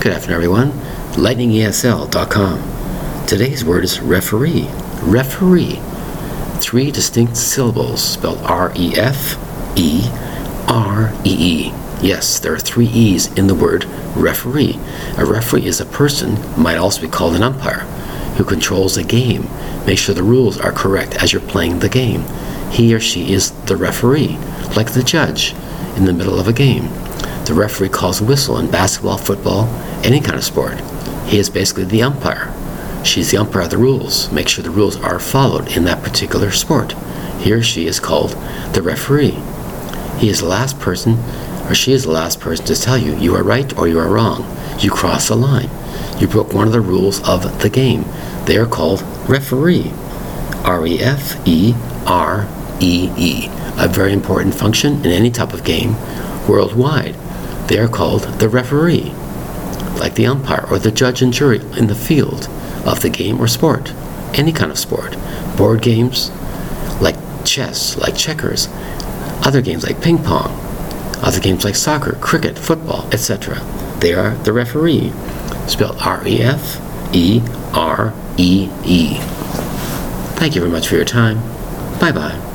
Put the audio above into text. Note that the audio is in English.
Good afternoon, everyone. LightningESL.com. Today's word is referee. Referee. Three distinct syllables spelled R E F E R E E. Yes, there are three E's in the word referee. A referee is a person, might also be called an umpire, who controls a game, makes sure the rules are correct as you're playing the game. He or she is the referee, like the judge in the middle of a game. The referee calls whistle in basketball, football, any kind of sport. He is basically the umpire. She's the umpire of the rules, make sure the rules are followed in that particular sport. He or she is called the referee. He is the last person, or she is the last person to tell you you are right or you are wrong. You crossed the line. You broke one of the rules of the game. They are called referee. R E F E R E E. A very important function in any type of game worldwide. They are called the referee, like the umpire or the judge and jury in the field of the game or sport, any kind of sport. Board games, like chess, like checkers, other games like ping pong, other games like soccer, cricket, football, etc. They are the referee, spelled R E F E R E E. Thank you very much for your time. Bye bye.